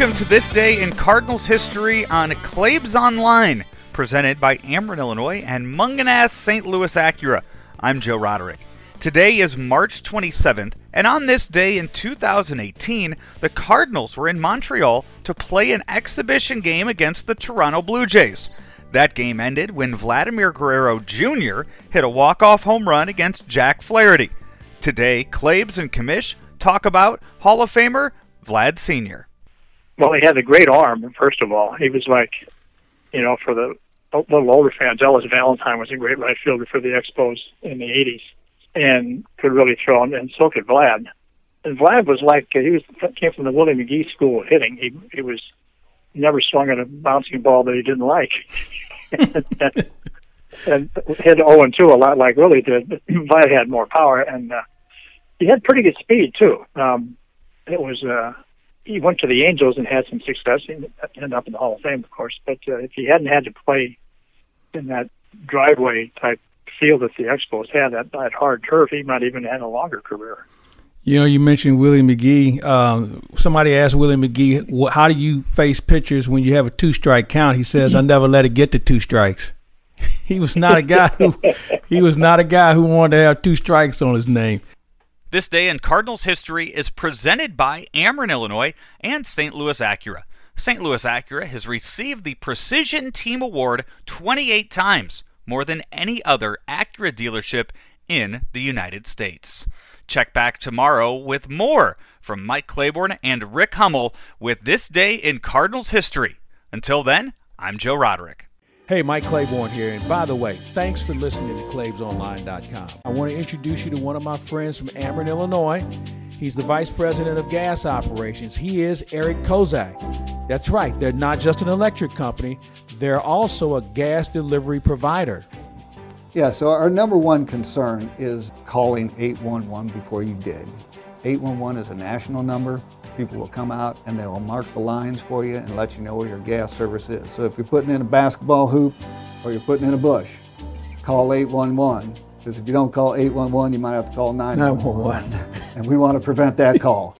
Welcome to this day in Cardinals history on Claibs Online, presented by Ameren, Illinois and Mungenast St. Louis Acura. I'm Joe Roderick. Today is March 27th, and on this day in 2018, the Cardinals were in Montreal to play an exhibition game against the Toronto Blue Jays. That game ended when Vladimir Guerrero Jr. hit a walk-off home run against Jack Flaherty. Today, Claibs and Commish talk about Hall of Famer Vlad Sr. Well, he had a great arm. First of all, he was like, you know, for the little older fans, Ellis Valentine was a great right fielder for the Expos in the '80s, and could really throw. him, And so could Vlad. And Vlad was like he was came from the Willie McGee school of hitting. He he was never swung at a bouncing ball that he didn't like, and, and hit 0 and 2 a lot like Willie did. But Vlad had more power, and uh, he had pretty good speed too. Um, it was. Uh, he went to the Angels and had some success. He ended up in the Hall of Fame, of course. But uh, if he hadn't had to play in that driveway type field that the Expos had, that, that hard turf, he might even had a longer career. You know, you mentioned Willie McGee. Um, somebody asked Willie McGee, "How do you face pitchers when you have a two-strike count?" He says, "I never let it get to two strikes." he was not a guy who he was not a guy who wanted to have two strikes on his name. This day in Cardinals history is presented by Ameren, Illinois and St. Louis Acura. St. Louis Acura has received the Precision Team Award 28 times, more than any other Acura dealership in the United States. Check back tomorrow with more from Mike Claiborne and Rick Hummel with This Day in Cardinals History. Until then, I'm Joe Roderick. Hey, Mike Claiborne here. And by the way, thanks for listening to ClaibsOnline.com. I want to introduce you to one of my friends from Ameren, Illinois. He's the Vice President of Gas Operations. He is Eric Kozak. That's right, they're not just an electric company, they're also a gas delivery provider. Yeah, so our number one concern is calling 811 before you dig. 811 is a national number. People will come out and they will mark the lines for you and let you know where your gas service is. So if you're putting in a basketball hoop or you're putting in a bush, call 811. Because if you don't call 811, you might have to call 911. 911. and we want to prevent that call.